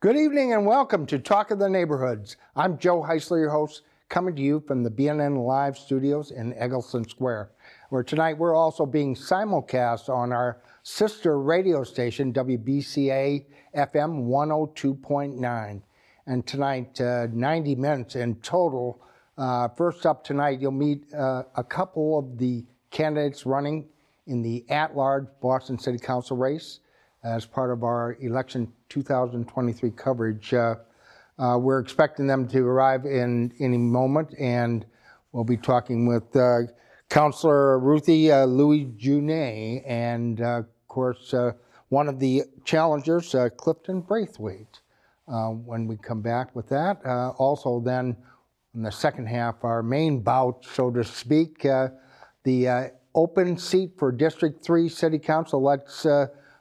Good evening and welcome to Talk of the Neighborhoods. I'm Joe Heisler, your host, coming to you from the BNN Live studios in Eggleston Square, where tonight we're also being simulcast on our sister radio station, WBCA FM 102.9. And tonight, uh, 90 minutes in total. Uh, first up tonight, you'll meet uh, a couple of the candidates running in the at large Boston City Council race as part of our election 2023 coverage. Uh, uh, we're expecting them to arrive in any moment, and we'll be talking with uh, Councillor Ruthzee uh, Louis Junet and, uh, of course, uh, one of the challengers, Clifton Braithwaite, when we come back with that. also, then, in the second half, our main bout, so to speak, the open seat for District 3 City Council. Let's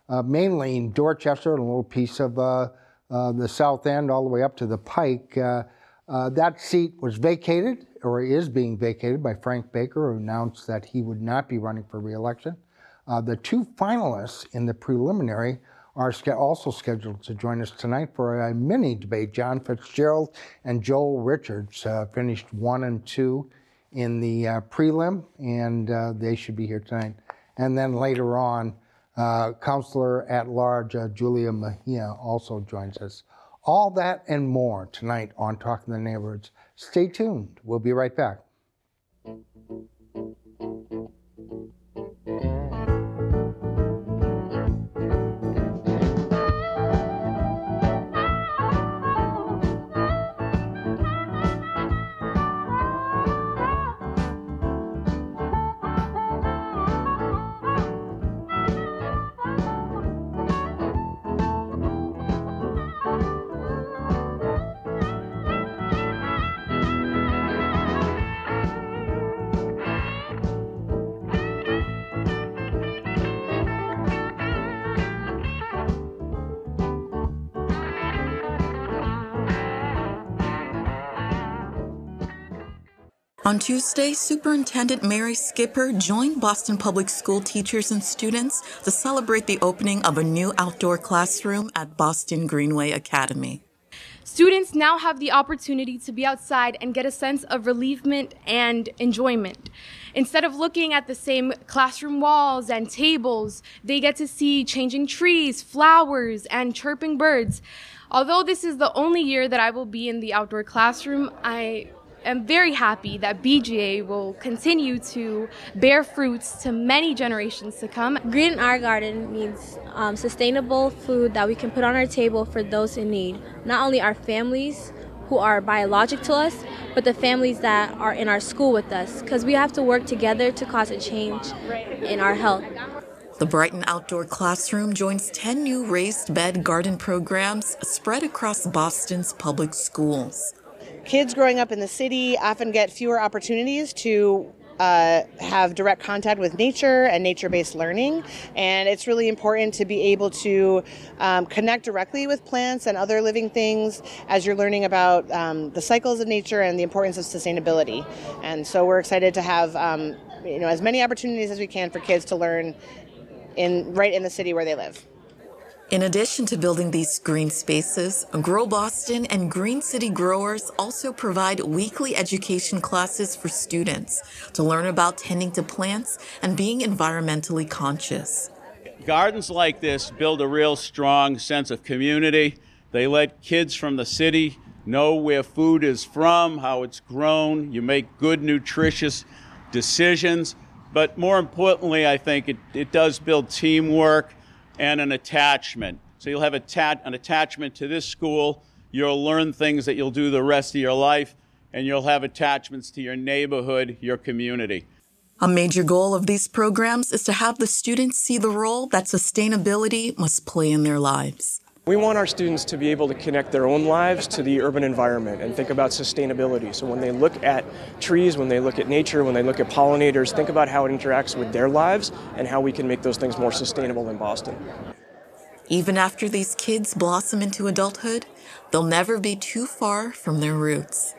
uh, mainly in Dorchester and a little piece of uh, uh, the South End all the way up to the Pike. Uh, uh, that seat was vacated, or is being vacated, by Frank Baker, who announced that he would not be running for reelection. Uh, the two finalists in the preliminary are also scheduled to join us tonight for a mini debate. John Fitzgerald and Joel Richards finished one and two in the prelim, and they should be here tonight. And then later on, uh, Counselor at Large uh, Julia Mejia also joins us. All that and more tonight on Talking the Neighborhoods. Stay tuned. We'll be right back. On Tuesday, Superintendent Mary Skipper joined Boston Public School teachers and students to celebrate the opening of a new outdoor classroom at Boston Greenway Academy. Students now have the opportunity to be outside and get a sense of relievement and enjoyment. Instead of looking at the same classroom walls and tables, they get to see changing trees, flowers, and chirping birds. Although this is the only year that I will be in the outdoor classroom, I am very happy that BGA will continue to bear fruits to many generations to come. Green in our garden means um, sustainable food that we can put on our table for those in need. Not only our families who are biologic to us, but the families that are in our school with us, because we have to work together to cause a change in our health. The Brighton Outdoor Classroom joins 10 new raised bed garden programs spread across Boston's public schools kids growing up in the city often get fewer opportunities to uh, have direct contact with nature and nature based learning. And it's really important to be able to um, connect directly with plants and other living things as you're learning about um, the cycles of nature and the importance of sustainability. And so we're excited to have um, you know, as many opportunities as we can for kids to learn in, right in the city where they live. In addition to building these green spaces, Grow Boston and Green City Growers also provide weekly education classes for students to learn about tending to plants and being environmentally conscious. Gardens like this build a real strong sense of community. They let kids from the city know where food is from, how it's grown. You make good, nutritious decisions. But more importantly, I think it, it does build teamwork and an attachment. So you'll have an attachment to this school. You'll learn things that you'll do the rest of your life, and you'll have attachments to your neighborhood, your community. A major goal of these programs is to have the students see the role that sustainability must play in their lives. We want our students to be able to connect their own lives to the urban environment and think about sustainability. So when they look at trees, when they look at nature, when they look at pollinators, think about how it interacts with their lives and how we can make those things more sustainable in Boston. Even after these kids blossom into adulthood, they'll never be too far from their roots.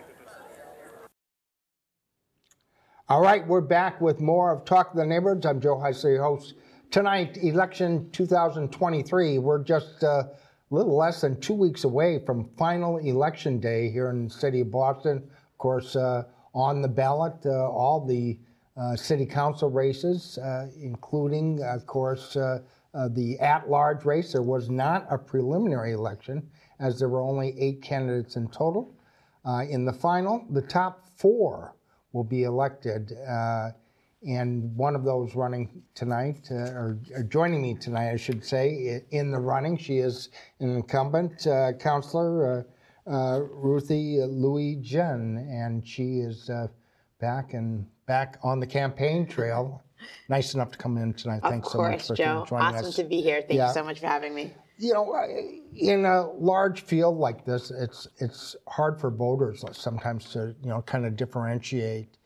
All right, we're back with more of Talk to the Neighborhoods. I'm Joe Heisler, host. Tonight, election 2023. We're just uh, a little less than two weeks away from final election day here in the city of Boston. Of course, uh, on the ballot, uh, all the uh, city council races, uh, including, of course, uh, uh, the at large race. There was not a preliminary election, as there were only eight candidates in total. in the final, the top four will be elected and one of those running tonight, uh, or, or, joining me tonight, I should say, in the running. She is an incumbent uh, counselor, uh, uh Ruthzee Louis Jen, and she is uh, back and back on the campaign trail. Nice enough to come in tonight. Of Thanks course, so much for Joe. joining awesome us. to be here. Thank yeah. you so much for having me. You know, in a large field like this, it's it's hard for voters sometimes to you know kind of differentiate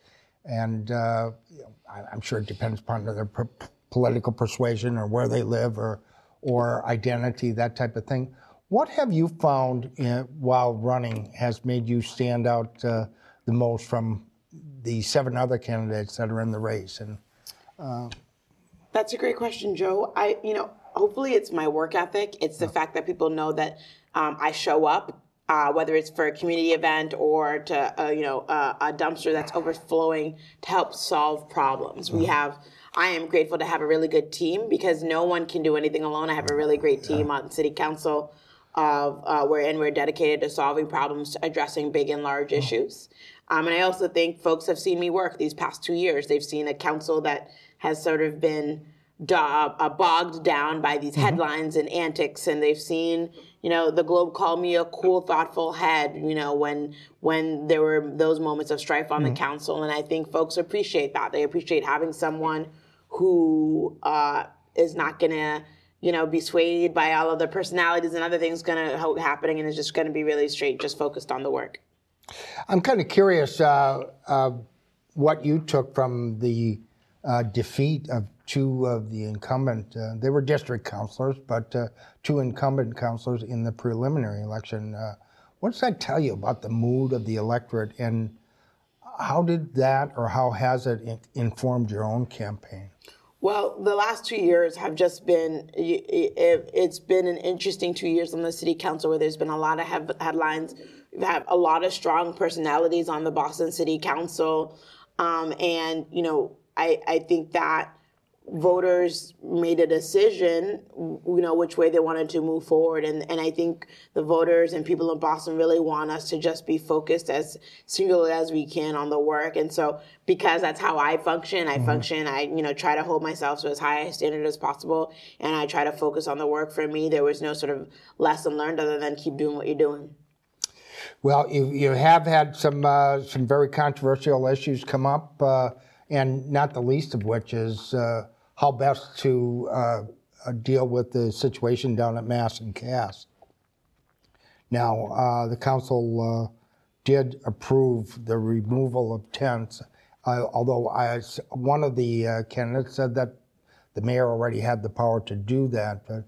and uh, you know, I, am sure it depends upon their p- political persuasion or where they live or or identity, that type of thing. What have you found in, while running has made you stand out uh, the most from the seven other candidates that are in the race? And uh, that's a great question, Joe. I, you know, hopefully it's my work ethic. It's the fact that people know that um, I show up uh, whether it's for a community event or to uh, you know uh, a dumpster that's overflowing to help solve problems. We have. I am grateful to have a really good team because no one can do anything alone. I have a really great team on city council, of uh, we're and we're dedicated to solving problems, addressing big and large issues. Um, and I also think folks have seen me work these past two years. They've seen a council that has sort of been uh, bogged down by these mm-hmm. headlines and antics, and they've seen you know, the Globe call me a cool, thoughtful head, you know, when when there were those moments of strife on mm-hmm. the council. And I think folks appreciate that. They appreciate having someone who uh, is not going to, you know, be swayed by all of the personalities and other things going to happening and is just going to be really straight, just focused on the work. I'm kind of curious uh, uh, what you took from the uh, defeat of two of the incumbent, uh, they were district councilors, but uh, two incumbent councilors in the preliminary election. Uh, what does that tell you about the mood of the electorate, and how did that, or how has it in- informed your own campaign? Well, the last two years have just been, it's been an interesting two years on the city council where there's been a lot of headlines. We've had a lot of strong personalities on the Boston City Council. Um, and, you know, I, I think that voters made a decision, you know, which way they wanted to move forward. And, and I think the voters and people in Boston really want us to just be focused as singular as we can on the work. And so because that's how I function, I mm-hmm. function, I, you know, try to hold myself to as high a standard as possible. And I try to focus on the work for me. There was no sort of lesson learned other than keep doing what you're doing. Well, you, you have had some uh, some very controversial issues come up, uh, and not the least of which is uh, how best to uh, uh, deal with the situation down at Mass and Cass. Now, uh, the council uh, did approve the removal of tents, although I, one of the uh, candidates said that the mayor already had the power to do that. But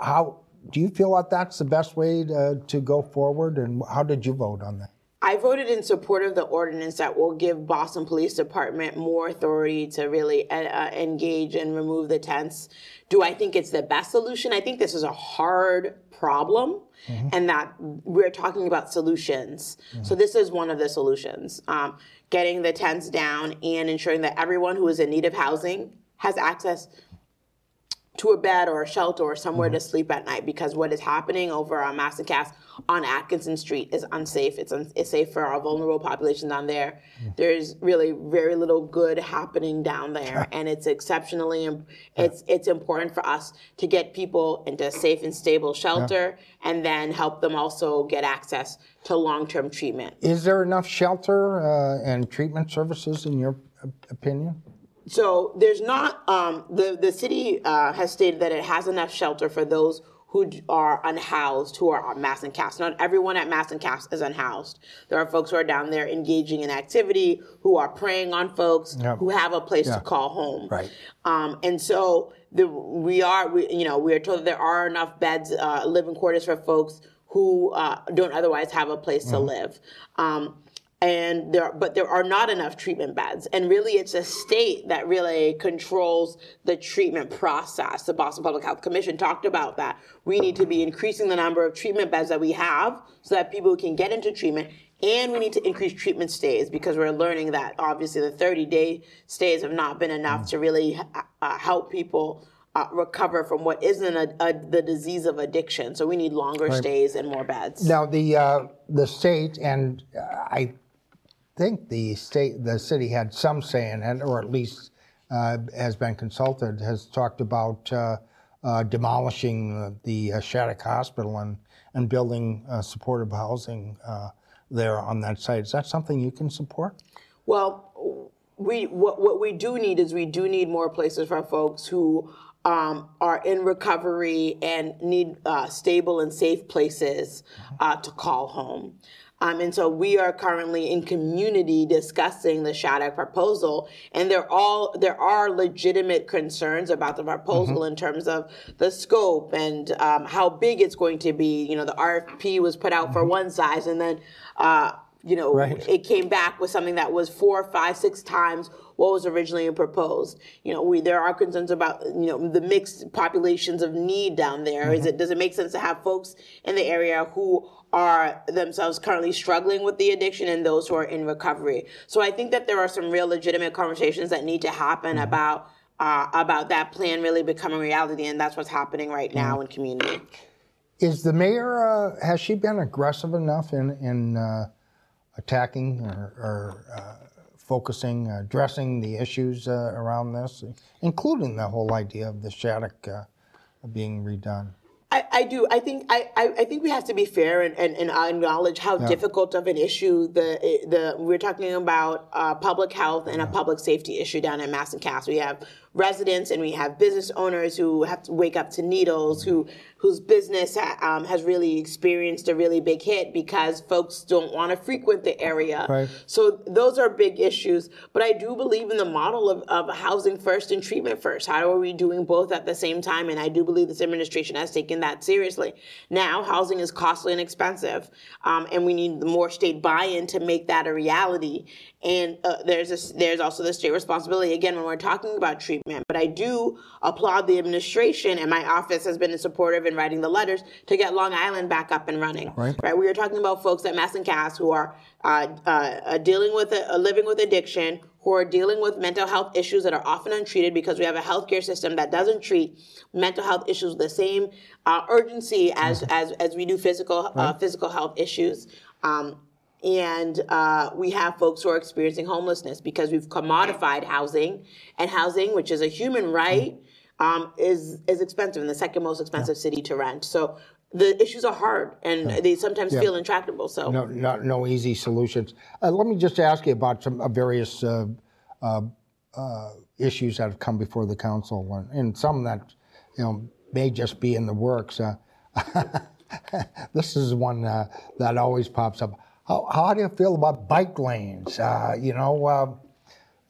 how do you feel that that's the best way to, to go forward, and how did you vote on that? I voted in support of the ordinance that will give Boston Police Department more authority to really uh, uh, engage and remove the tents. Do I think it's the best solution? I think this is a hard problem mm-hmm. and that we're talking about solutions. Mm-hmm. So this is one of the solutions. Um, getting the tents down and ensuring that everyone who is in need of housing has access to a bed or a shelter or somewhere mm-hmm. to sleep at night because what is happening over on Mass and Cass on Atkinson Street is unsafe. It's, un- it's safe for our vulnerable population down there. Mm-hmm. There's really very little good happening down there, and it's exceptionally it's it's important for us to get people into safe and stable shelter, yeah. and then help them also get access to long-term treatment. Is there enough shelter uh, and treatment services in your opinion? So there's not um, the the city uh, has stated that it has enough shelter for those who are unhoused who are on Mass and Cass. Not everyone at Mass and Cass is unhoused. There are folks who are down there engaging in activity, who are preying on folks, who have a place yeah. to call home. Right. Um, and so the, we are, we, you know, we are told that there are enough beds, uh, living quarters for folks who uh, don't otherwise have a place mm-hmm. to live. Um, and there, but there are not enough treatment beds. And really, it's a state that really controls the treatment process. The Boston Public Health Commission talked about that. We need to be increasing the number of treatment beds that we have so that people can get into treatment. And we need to increase treatment stays because we're learning that obviously the 30 day stays have not been enough to really uh, help people uh, recover from what isn't a, a, the disease of addiction. So we need longer right. stays and more beds. Now the uh, the state and uh, I think the state the city had some say in it, or at least uh, has been consulted, has talked about uh, demolishing the Shattuck Hospital and and building supportive housing there on that site. Is that something you can support? Well, we what, what we do need is we do need more places for folks who um, are in recovery and need uh, stable and safe places uh, to call home. Um, and so we are currently in community discussing the Shattuck proposal, and there all there are legitimate concerns about the proposal mm-hmm. in terms of the scope and um, how big it's going to be. You know, the RFP was put out mm-hmm. for one size, and then uh, you know, right. it came back with something that was four, five, six times what was originally proposed. You know, we there are concerns about you know the mixed populations of need down there. Mm-hmm. Is it does it make sense to have folks in the area who are themselves currently struggling with the addiction and those who are in recovery? So I think that there are some real legitimate conversations that need to happen mm-hmm. about uh, about that plan really becoming reality, and that's what's happening right now mm-hmm. in community. Is the mayor uh, has she been aggressive enough in in uh, attacking or, or uh, focusing, addressing the issues uh, around this, including the whole idea of the Shattuck uh, being redone? I, I, do. I think I, I think we have to be fair and, and, and acknowledge how yeah. difficult of an issue the the we're talking about uh, public health and yeah. a public safety issue down at Mass and Cass. We have residents and we have business owners who have to wake up to needles, who whose business um, has really experienced a really big hit because folks don't want to frequent the area. Right. So those are big issues. But I do believe in the model of, of housing first and treatment first. How are we doing both at the same time? And I do believe this administration has taken that seriously. Now, housing is costly and expensive, um, and we need more state buy-in to make that a reality. And uh, there's a, there's also the state responsibility again when we're talking about treatment. But I do applaud the administration, and my office has been supportive in writing the letters to get Long Island back up and running. Right. Right. We are talking about folks at Mass and Cass who are uh, uh, dealing with a, living with addiction, who are dealing with mental health issues that are often untreated because we have a healthcare system that doesn't treat mental health issues with the same uh, urgency as, mm-hmm. as as we do physical uh, physical health issues. Um, and uh, we have folks who are experiencing homelessness because we've commodified housing, and housing, which is a human right, um, is is expensive and the second most expensive yeah. city to rent. So the issues are hard, and they sometimes yeah. feel intractable. So no, no, no easy solutions. Uh, let me just ask you about some uh, various uh, uh, uh, issues that have come before the council, and some that you know may just be in the works. this is one that always pops up how, how do you feel about bike lanes? Uh, you know, uh,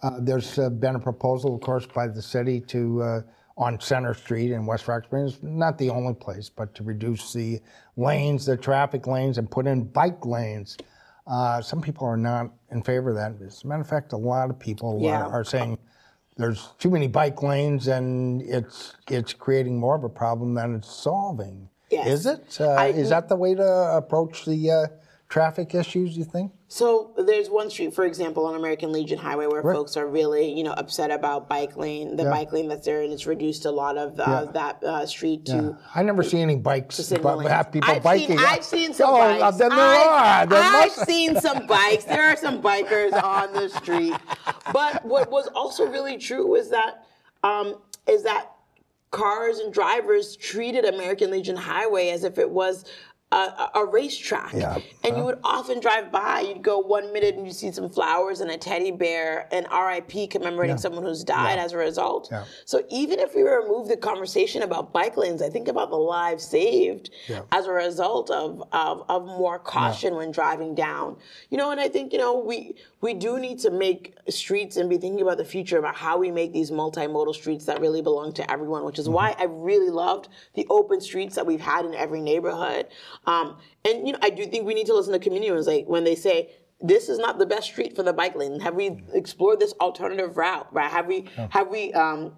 uh, there's uh, been a proposal, of course, by the city to uh, on Center Street in West Roxbury, not the only place, but to reduce the lanes, the traffic lanes, and put in bike lanes. Uh, some people are not in favor of that. As a matter of fact, a lot of people yeah. are, are saying there's too many bike lanes and it's it's creating more of a problem than it's solving. Yes. Is it? Uh, I, is that the way to approach the uh, traffic issues, you think? So there's one street, for example, on American Legion Highway, where right. folks are really, you know, upset about bike lane, the yeah. bike lane that's there, and it's reduced a lot of uh, yeah. that uh, street to. Yeah. I never see any bikes, but have people I've biking. Seen, I've seen some oh, bikes. Then there I've, are. There I've seen some bikes. There are some bikers on the street. But what was also really true is that um, is that cars and drivers treated American Legion Highway as if it was a, a racetrack. Yeah. And you would often drive by, you'd go one minute and you see some flowers and a teddy bear and RIP commemorating yeah. someone who's died yeah. as a result. So even if we remove the conversation about bike lanes, I think about the lives saved as a result of, of, of more caution when driving down. You know, and I think, you know, we we do need to make streets and be thinking about the future about how we make these multimodal streets that really belong to everyone, which is mm-hmm. why I really loved the open streets that we've had in every neighborhood. Um, and you know, I do think we need to listen to communities like when they say this is not the best street for the bike lane. Have we explored this alternative route? Right? Have we have we um,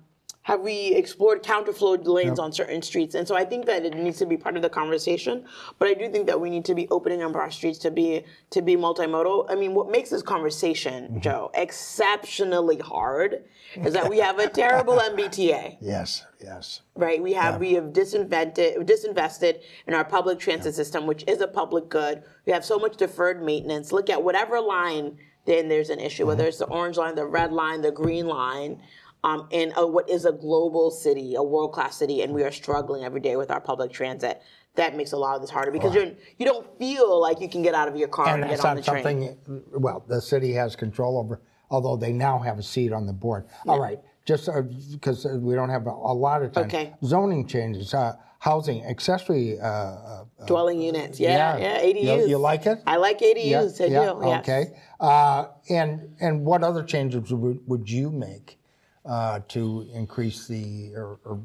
have we explored counterflow lanes on certain streets? And so I think that it needs to be part of the conversation. But I do think that we need to be opening up our streets to be to be multimodal. I mean, what makes this conversation, mm-hmm. Joe, exceptionally hard is that we have a terrible MBTA Yes, yes. right? We have we have disinvented disinvested in our public transit system, which is a public good. We have so much deferred maintenance. Look at whatever line, then there's an issue. Whether mm-hmm. it's the orange line, the red line, the green line, um, in a, what is a global city, a world class city, and we are struggling every day with our public transit. That makes a lot of this harder because you're you don't feel like you can get out of your car and, And get on the train. something, well, the city has control over, although they now have a seat on the board. All right, just because we don't have a, a lot of time. Okay. Zoning changes, uh, housing, accessory, uh, uh, Dwelling units, yeah, yeah, yeah ADUs. You, you like it? I like ADUs. I do. Yes. Okay. Uh, and and what other changes would, would you make uh, to increase the or, or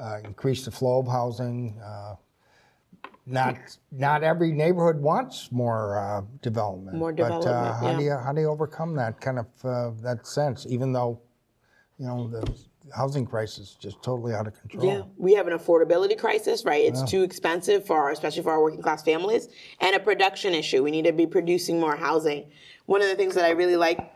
uh, increase the flow of housing? Uh, not not every neighborhood wants more uh, development. More development. But uh, how yeah. do you how do you overcome that kind of uh, that sense? Even though you know the housing crisis is just totally out of control. Yeah, we have an affordability crisis, right? It's too expensive for our, especially for our working class families, and a production issue. We need to be producing more housing. One of the things that I really like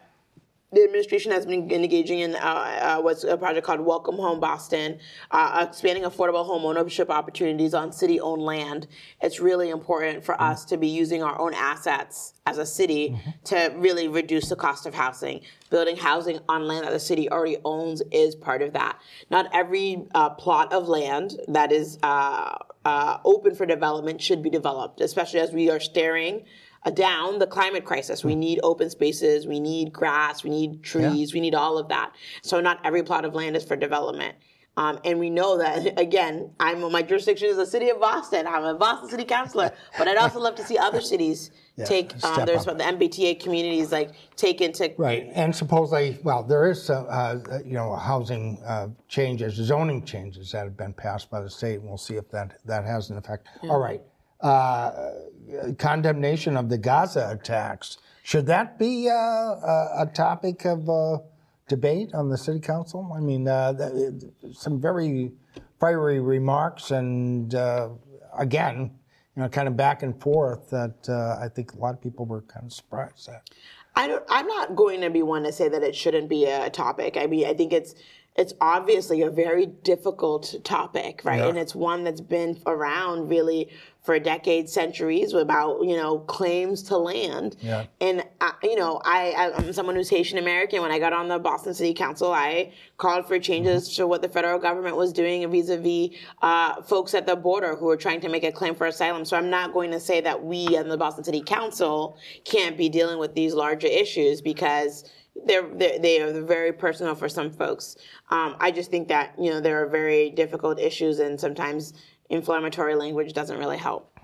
the administration has been engaging in uh, uh, what's a project called Welcome Home Boston, uh, expanding affordable home ownership opportunities on city-owned land. It's really important for us to be using our own assets as a city to really reduce the cost of housing. Building housing on land that the city already owns is part of that. Not every uh, plot of land that is uh, uh, open for development should be developed, especially as we are staring uh, down the climate crisis. We need open spaces, we need grass, we need trees, we need all of that. So not every plot of land is for development. Um, and we know that again. I'm my jurisdiction is the city of Boston. I'm a Boston City Councilor, but I'd also love to see other cities take um, there's the MBTA communities like take into Right, and supposedly, well, there is, uh, uh, you know, housing uh, changes, zoning changes that have been passed by the state, and we'll see if that, that has an effect. All right, uh, condemnation of the Gaza attacks, should that be uh, a, a topic of uh, debate on the city council? I mean, uh, th- some very fiery remarks, and uh, again, you know, kind of back and forth that uh, I think a lot of people were kind of surprised at. I I'm not going to be one to say that it shouldn't be a topic. I mean, I think it's it's obviously a very difficult topic, right? Yeah. And it's one that's been around really for decades, centuries about you know claims to land. Yeah. And I, you know, I I'm someone who's Haitian American. When I got on the Boston City Council, I called for changes Mm-hmm. to what the federal government was doing vis-a-vis uh, folks at the border who were trying to make a claim for asylum. So I'm not going to say that we and the Boston City Council can't be dealing with these larger issues because they're, they're they are very personal for some folks. Um, I just think that you know there are very difficult issues, and sometimes inflammatory language doesn't really help.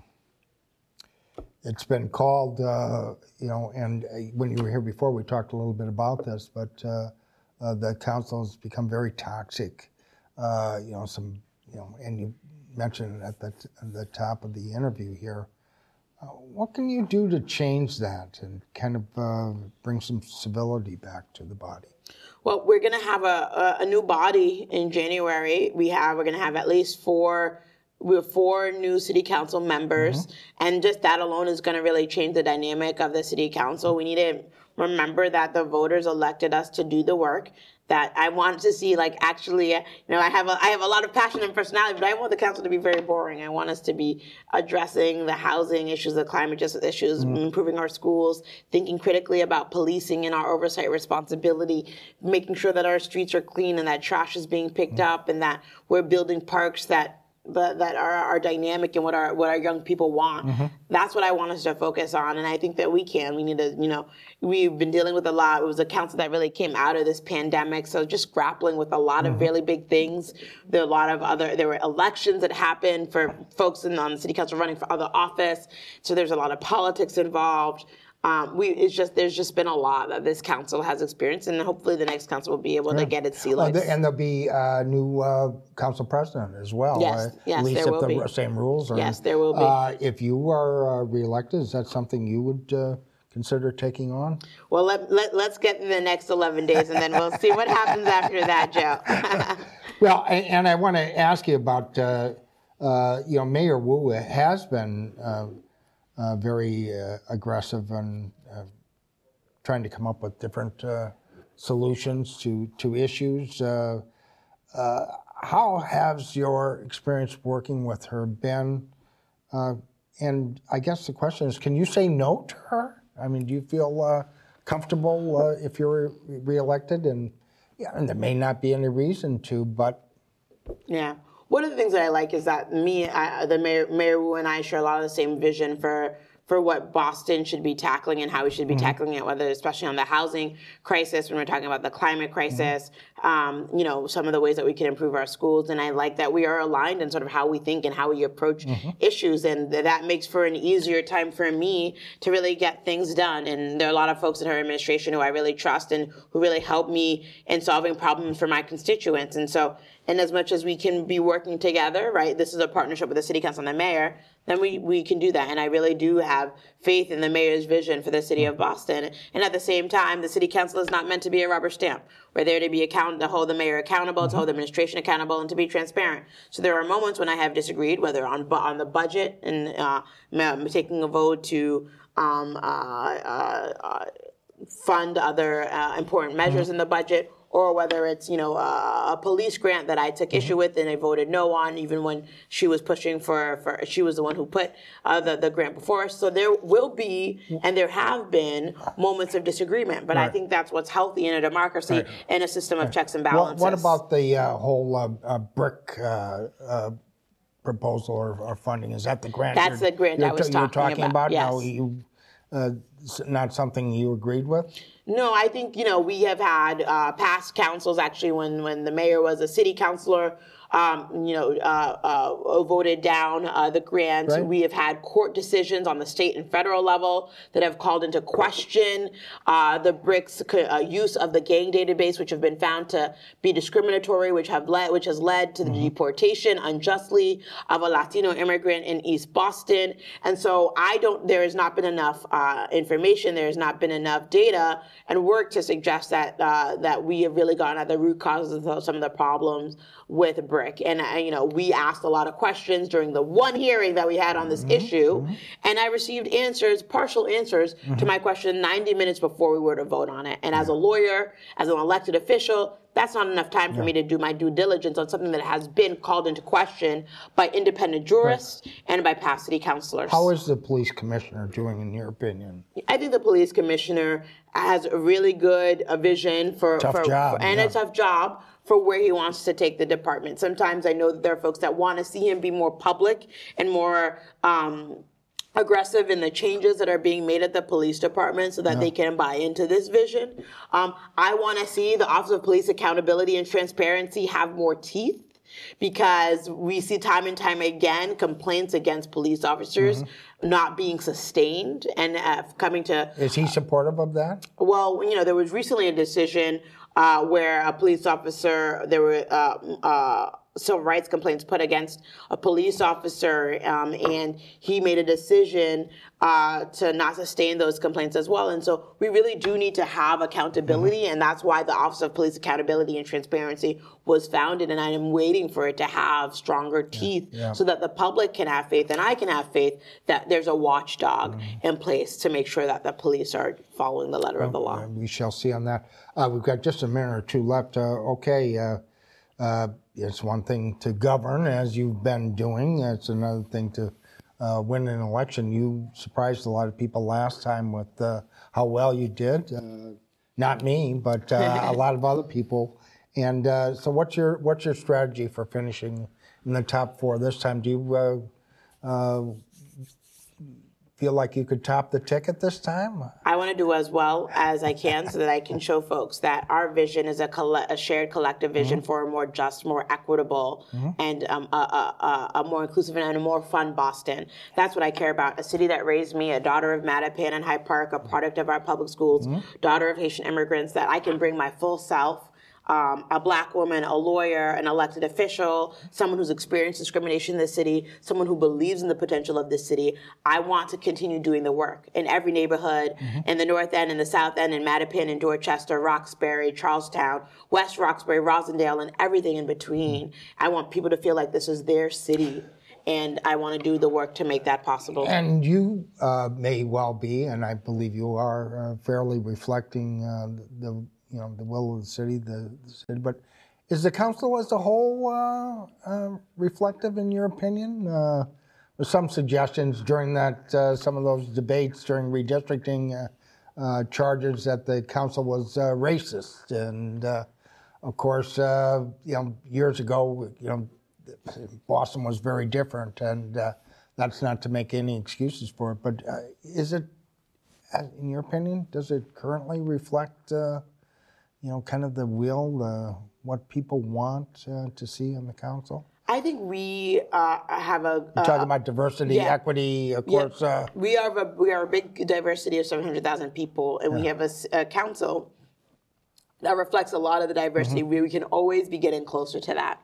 It's been called, uh, you know, and uh, when you were here before, we talked a little bit about this, but uh, uh, the council has become very toxic. Uh, you know, some, you know, and you mentioned at the, at the top of the interview here. Uh, what can you do to change that and kind of uh, bring some civility back to the body? Well, we're going to have a, a, a new body in January. We have we're going to have at least four we have four new city council members, and just that alone is going to really change the dynamic of the city council. We need to remember that the voters elected us to do the work. That I want to see, like actually, uh, you know, I have a I have a lot of passion and personality, but I want the council to be very boring. I want us to be addressing the housing issues, the climate justice issues, mm. improving our schools, thinking critically about policing and our oversight responsibility, making sure that our streets are clean and that trash is being picked mm. up, and that we're building parks that that, that are, are dynamic and what our what our young people want. Mm-hmm. That's what I want us to focus on, and I think that we can. We need to, you know, we've been dealing with a lot. It was a council that really came out of this pandemic, so just grappling with a lot of mm-hmm. really big things. There are a lot of other. There were elections that happened for folks in, on the city council running for other office, so there's a lot of politics involved. Um, we it's just there's just been a lot that this council has experienced, and hopefully the next council will be able to get its sea Uh, and there'll be a new uh, council president as well. Yes, uh, yes, At least there if will the be. same rules are. Yes, there will be. Uh, if you are uh, reelected, is that something you would uh, consider taking on? Well, let, let, let's get in the next 11 days and then we'll see what happens after that, Joe. Well, a- and I want to ask you about, uh, uh, you know, Mayor Wu has been uh, uh, very uh, aggressive and uh, trying to come up with different uh, solutions to, to issues. Uh, how has your experience working with her been? And I guess the question is, can you say no to her? I mean, do you feel comfortable if you're reelected? And yeah, and there may not be any reason to, but Yeah. One of the things that I like is that me, I, the mayor, Mayor Wu, and I share a lot of the same vision for for what Boston should be tackling and how we should be mm-hmm. tackling it, whether especially on the housing crisis when we're talking about the climate mm-hmm. crisis, um, you know, some of the ways that we can improve our schools. And I like that we are aligned in sort of how we think and how we approach mm-hmm. issues, and th- that makes for an easier time for me to really get things done. And there are a lot of folks in her administration who I really trust and who really help me in solving problems for my constituents. And so and as much as we can be working together, right? This is a partnership with the city council and the mayor. Then we, we can do that. And I really do have faith in the mayor's vision for the city of Boston. And at the same time, the city council is not meant to be a rubber stamp. We're there to be account to hold the mayor accountable, to hold the administration accountable, and to be transparent. So there are moments when I have disagreed, whether on on the budget and uh, taking a vote to um, uh, uh, uh, fund other uh, important measures in the budget, or whether it's you know a, a police grant that I took issue with and I voted no on, even when she was pushing for, for she was the one who put uh, the the grant before us. So there will be and there have been moments of disagreement, but I think that's what's healthy in a democracy and a system of checks and balances. what about the uh, whole uh, uh, BRIC uh, uh, proposal or, or funding? Is that the grant? That's the grant I was t- you're talking about, Now yes. you, uh, not something you agreed with? No, I think you know we have had uh, past councils actually when when the mayor was a city councilor. Um, you know, uh, uh, voted down uh, the grant. Right. We have had court decisions on the state and federal level that have called into question uh, the BRIC's uh, use of the gang database, which have been found to be discriminatory, which have led, which has led to the deportation unjustly of a Latino immigrant in East Boston. And so I don't. There has not been enough uh, information. There has not been enough data and work to suggest that uh, that we have really gotten at the root causes of some of the problems with BRIC. And uh, you know, we asked a lot of questions during the one hearing that we had on this issue, and I received answers, partial answers to my question 90 minutes before we were to vote on it. And as a lawyer, as an elected official, that's not enough time for me to do my due diligence on something that has been called into question by independent jurists and by past city councilors. How is the police commissioner doing, in your opinion? I think the police commissioner has a really good uh, vision for, Tough for, job, for- and yeah. a tough job for where he wants to take the department. Sometimes I know that there are folks that want to see him be more public and more um, aggressive in the changes that are being made at the police department so that they can buy into this vision. Um, I want to see the Office of Police Accountability and Transparency have more teeth because we see time and time again complaints against police officers Mm-hmm. not being sustained and uh, coming to Is he supportive of that? well, you know, there was recently a decision uh, where a police officer, there were uh, uh, civil rights complaints put against a police officer, um, and he made a decision uh, to not sustain those complaints as well. And so we really do need to have accountability, and that's why the Office of Police Accountability and Transparency was founded. And I am waiting for it to have stronger teeth yeah. so that the public can have faith and I can have faith that there's a watchdog in place to make sure that the police are following the letter of the law. Uh, we shall see on that. Uh, we've got just a minute or two left. Uh, okay, uh, it's one thing to govern, as you've been doing. It's another thing to uh, win an election. You surprised a lot of people last time with uh, how well you did. Uh, not me, but uh, a lot of other people. And uh, so, what's your what's your strategy for finishing in the top four this time? Do you feel like you could top the ticket this time? I want to do as well as I can so that I can show folks that our vision is a, colle- a shared collective vision mm-hmm. for a more just, more equitable, mm-hmm. and um, a, a, a, more inclusive and a more fun Boston. That's what I care about. A city that raised me, a daughter of Mattapan and Hyde Park, a mm-hmm. product of our public schools, daughter of Haitian immigrants, that I can bring my full self. Um, a black woman, a lawyer, an elected official, someone who's experienced discrimination in the city, someone who believes in the potential of this city. I want to continue doing the work in every neighborhood, mm-hmm. in the North End, in the South End, in Mattapan, in Dorchester, Roxbury, Charlestown, West Roxbury, Roslindale, and everything in between. Mm-hmm. I want people to feel like this is their city and I want to do the work to make that possible. And you uh, may well be, and I believe you are, uh, fairly reflecting uh, the you know the will of the city, the, the, city. But is the council as a whole uh, uh, reflective, in your opinion? Uh, with some suggestions during that some of those debates during redistricting charges that the council was racist, and of course, you know, years ago, you know Boston was very different, and uh, that's not to make any excuses for it. But uh, is it, uh, in your opinion, does it currently reflect, uh, you know, kind of the will, the what people want uh, to see in the council? I think we uh, have a. You're talking about diversity, yeah. equity, of course. Yeah. we are a we are a big diversity of seven hundred thousand people, and yeah. we have a, a, council that reflects a lot of the diversity. Mm-hmm. We can always be getting closer to that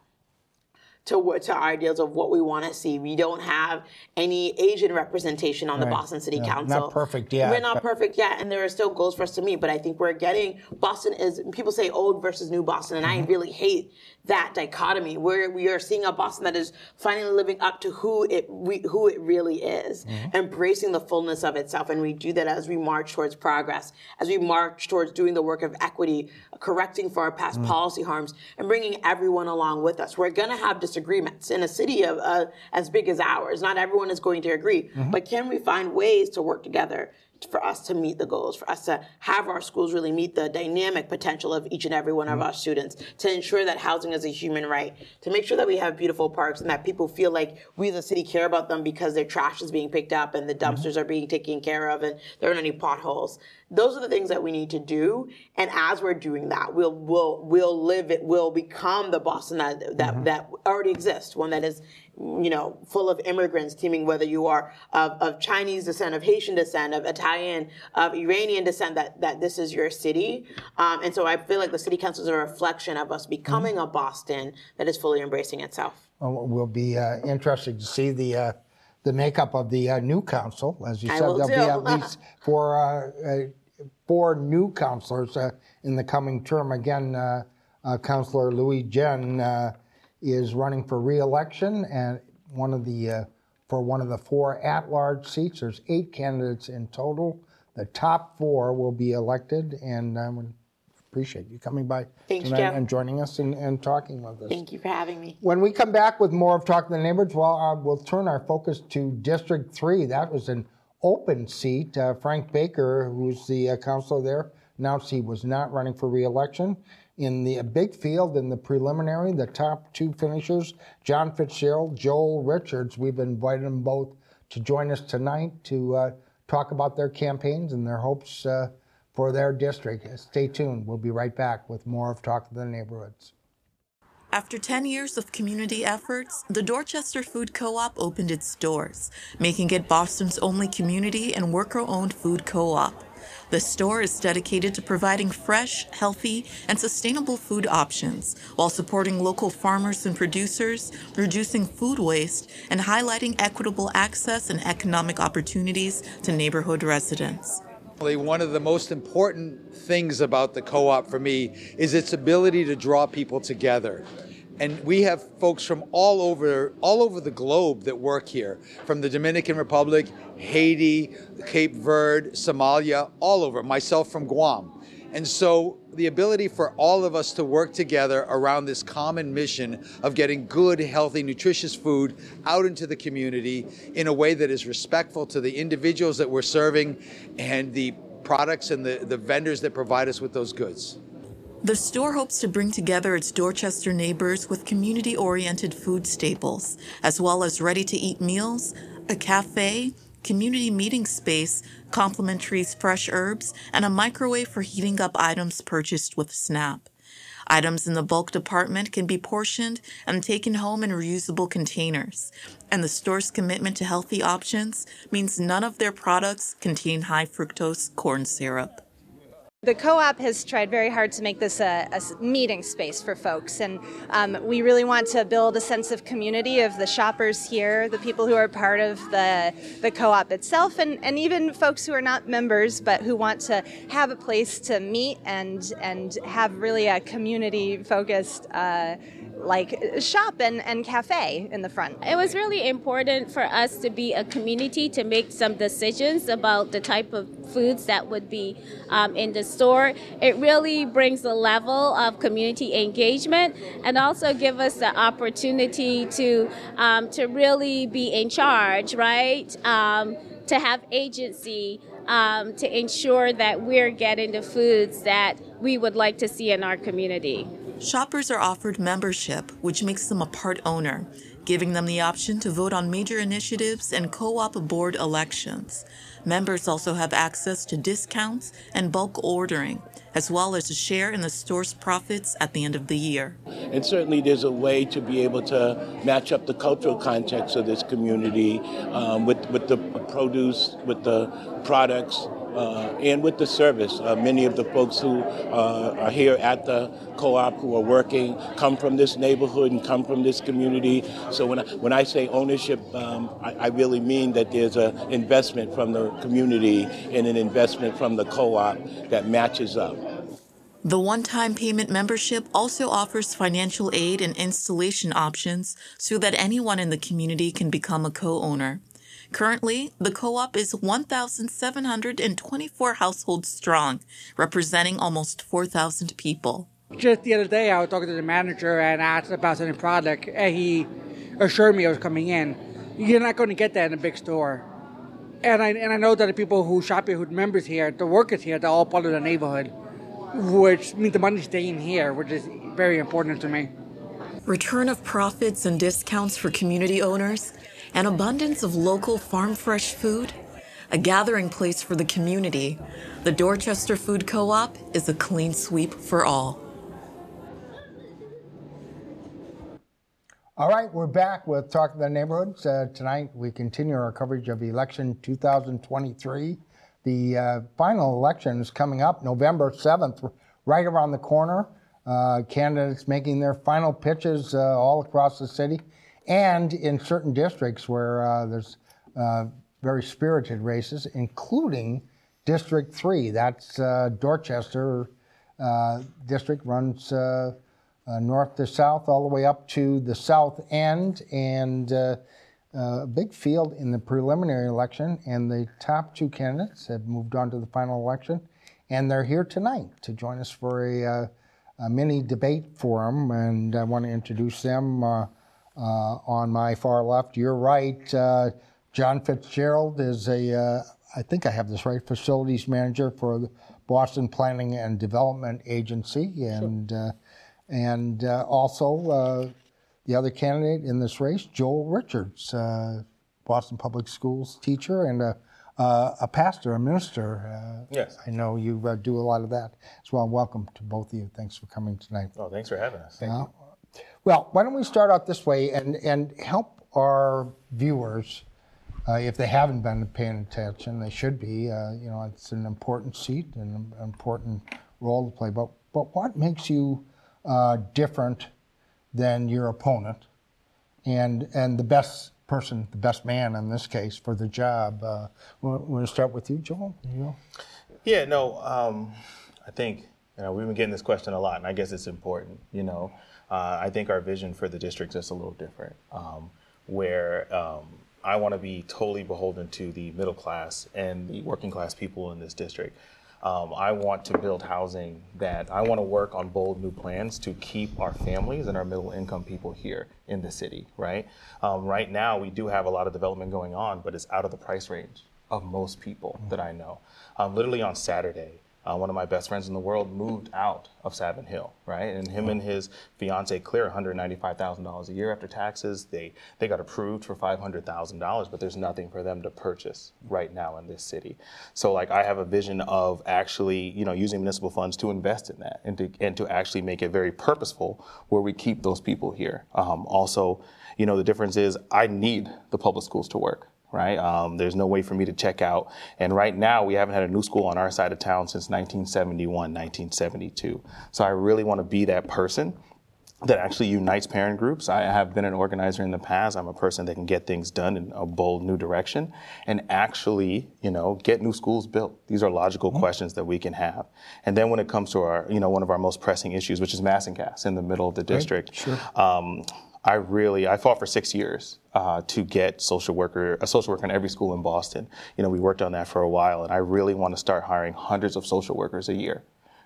to to ideals of what we want to see. We don't have any Asian representation on right. the Boston City yeah, Council. Not perfect yet. We're not perfect yet, and there are still goals for us to meet. But I think we're getting Boston is people say old versus new Boston, and mm-hmm. I really hate that dichotomy where we are seeing a Boston that is finally living up to who it we, who it really is, mm-hmm. embracing the fullness of itself, and we do that as we march towards progress, as we march towards doing the work of equity, correcting for our past mm-hmm. policy harms, and bringing everyone along with us. We're going to have disagreements in a city of, uh, as big as ours. Not everyone is going to agree, mm-hmm. but can we find ways to work together for us to meet the goals, for us to have our schools really meet the dynamic potential of each and every one of mm-hmm. our students, to ensure that housing is a human right, to make sure that we have beautiful parks and that people feel like we as a city care about them because their trash is being picked up and the mm-hmm. dumpsters are being taken care of and there aren't any potholes. Those are the things that we need to do. And as we're doing that, we'll we'll we'll live it. We'll become the Boston that that, mm-hmm. that already exists, one that is you know, full of immigrants, teeming whether you are of, of, Chinese descent, of Haitian descent, of Italian, of Iranian descent, that, that this is your city. Um, and so I feel like the city council is a reflection of us becoming mm-hmm. a Boston that is fully embracing itself. Well, will be uh, interesting to see the uh, the makeup of the uh, new council. As you said, there'll too. be at least four, uh, uh, four new councilors uh, in the coming term. Again, Councilor Louijeune is running for reelection and one of the uh, for one of the four at-large seats. There's eight candidates in total. The top four will be elected, and I would appreciate you coming by Thanks, tonight Jeff. and joining us and, and talking with us. Thank you for having me. When we come back with more of Talking the Neighborhoods, well, uh, we'll turn our focus to District 3. That was an open seat. Uh, Frank Baker, who's the uh, councilor there, announced he was not running for reelection in the big field in the preliminary, the top two finishers, John Fitzgerald, Joel Richards. We've invited them both to join us tonight to uh, talk about their campaigns and their hopes uh, for their district. Stay tuned. We'll be right back with more of Talk to the Neighborhoods. After 10 years of community efforts, the Dorchester Food Co op opened its doors, making it Boston's only community and worker owned food co op. The store is dedicated to providing fresh, healthy, and sustainable food options while supporting local farmers and producers, reducing food waste, and highlighting equitable access and economic opportunities to neighborhood residents. One of the most important things about the co op for me is its ability to draw people together and we have folks from all over all over the globe that work here from the Dominican Republic, Haiti, Cape Verde, Somalia, all over, myself from Guam. And so the ability for all of us to work together around this common mission of getting good, healthy, nutritious food out into the community in a way that is respectful to the individuals that we're serving and the products and the, the vendors that provide us with those goods. The store hopes to bring together its Dorchester neighbors with community oriented food staples, as well as ready to eat meals, a cafe, community meeting space, complimentary fresh herbs, and a microwave for heating up items purchased with SNAP. Items in the bulk department can be portioned and taken home in reusable containers, and the store's commitment to healthy options means none of their products contain high fructose corn syrup. The co op has tried very hard to make this a, a meeting space for folks, and um, we really want to build a sense of community of the shoppers here, the people who are part of the, the co op itself, and, and even folks who are not members but who want to have a place to meet and, and have really a community focused. Uh, like shop and, and cafe in the front. It was really important for us to be a community to make some decisions about the type of foods that would be um, in the store. It really brings a level of community engagement and also give us the opportunity to um, to really be in charge, right? Um, to have agency. Um, to ensure that we're getting the foods that we would like to see in our community. Shoppers are offered membership, which makes them a part owner, giving them the option to vote on major initiatives and co op board elections. Members also have access to discounts and bulk ordering, as well as a share in the store's profits at the end of the year. And certainly there's a way to be able to match up the cultural context of this community um, with, with the produce, with the products, uh, and with the service. Uh, many of the folks who uh, are here at the co-op who are working come from this neighborhood and come from this community. So when I, when I say ownership, um, I, I, really mean that there's an investment from the community and an investment from the co-op that matches up. The one time payment membership also offers financial aid and installation options so that anyone in the community can become a co owner. Currently, the co-op is 1,724 households strong, representing almost 4,000 people. Just the other day, I was talking to the manager and asked about any product, and he assured me I was coming in. You're not going to get that in a big store. And I, and I know that the people who shop here, who members here, the workers here, they're all part of the neighborhood, which means the money's staying here, which is very important to me. Return of profits and discounts for community owners an abundance of local farm fresh food, a gathering place for the community, the Dorchester Food Co op is a clean sweep for all. All right, we're back with Talk of the Neighborhoods. Uh, tonight we continue our coverage of election 2023. The uh, final election is coming up November 7th, right around the corner. Uh, candidates making their final pitches uh, all across the city and in certain districts where uh, there's uh, very spirited races, including District 3. That's uh, Dorchester uh, district, runs uh, uh, north to south, all the way up to the south end, and a big field in the preliminary election. And the top two candidates have moved on to the final election, and they're here tonight to join us for a, a mini debate forum. And I want to introduce them. Uh, on my far left, you're right. Uh, John Fitzgerald is a, uh, I think I have this right, facilities manager for the Boston Planning and Development Agency, and sure. and also the other candidate in this race, Joel Richards, Boston Public Schools teacher and a uh, a pastor, a minister. Uh, yes. I know you uh, do a lot of that as well. Welcome to both of you. Thanks for coming tonight. Oh, thanks for having us. Thank you. Well, why don't we start out this way and, and help our viewers, uh, if they haven't been paying attention, they should be. Uh, you know, it's an important seat and an important role to play. But, but what makes you uh, different than your opponent and, and the best person, the best man in this case for the job? Uh, going to start with you, Joel. You Yeah, no, um, I think you know, we've been getting this question a lot, and I guess it's important. You know, uh, I think our vision for the district is a little different, um, where um, I want to be totally beholden to the middle class and the working class people in this district. Um, I want to build housing that I want to work on bold new plans to keep our families and our middle income people here in the city, right? Um, right now, we do have a lot of development going on, but it's out of the price range of most people that I know. Um, literally on Saturday, uh, one of my best friends in the world moved out of Savin Hill, right? And him and his fiance clear $195,000 a year after taxes. They they got approved for $500,000, but there's nothing for them to purchase right now in this city. So like I have a vision of actually, you know, using municipal funds to invest in that and to and to actually make it very purposeful where we keep those people here. Um, also, you know, the difference is I need the public schools to work right? Um, there's no way for me to check out. And right now, we haven't had a new school on our side of town since 1971, 1972. So I really want to be that person that actually unites parent groups. I have been an organizer in the past. I'm a person that can get things done in a bold new direction and actually, you know, get new schools built. These are logical mm-hmm. questions that we can have. And then when it comes to our, you know, one of our most pressing issues, which is Mass and Cass in the middle of the district. Right. Sure. Um, I really, I fought for six years uh, to get social worker, a social worker in every school in Boston. You know, we worked on that for a while, and I really want to start hiring hundreds of social workers a year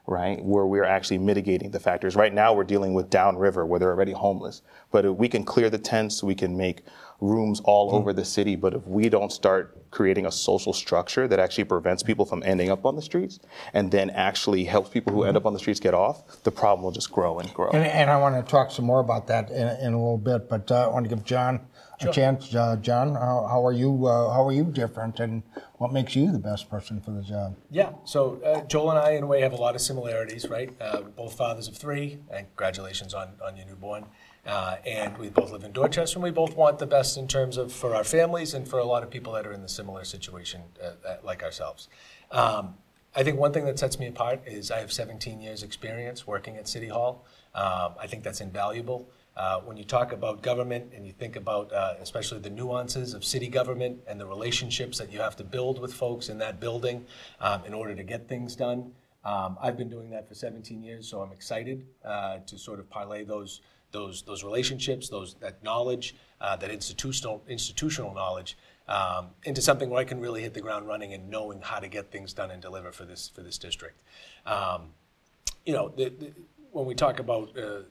right? Where we're actually mitigating the factors. Right now, we're dealing with downriver where they're already homeless. But we can clear the tents, we can make rooms all mm. over the city. But if we don't start creating a social structure that actually prevents people from ending up on the streets and then actually helps people who end up on the streets get off, the problem will just grow and grow. And, and I want to talk some more about that in, in a little bit. But uh, I want to give John sure. a chance. Uh, John, how, how, are you? Uh, how are you different, and what makes you the best person for the job? Yeah. So uh, Joel and I, in a way, have a lot of similarities, right? Uh, both fathers of three, and congratulations on on your newborn. Uh, and we both live in Dorchester, and we both want the best in terms of for our families and for a lot of people that are in the similar situation uh, like ourselves. Um, I think one thing that sets me apart is I have 17 years experience working at City Hall. Um, I think that's invaluable. Uh, when you talk about government and you think about uh, especially the nuances of city government and the relationships that you have to build with folks in that building um, in order to get things done, um, I've been doing that for 17 years, so I'm excited uh, to sort of parlay those those those relationships, those that knowledge, uh, that institutional institutional knowledge um, into something where I can really hit the ground running and knowing how to get things done and deliver for this for this district. Um, you know, the, the, when we talk about uh,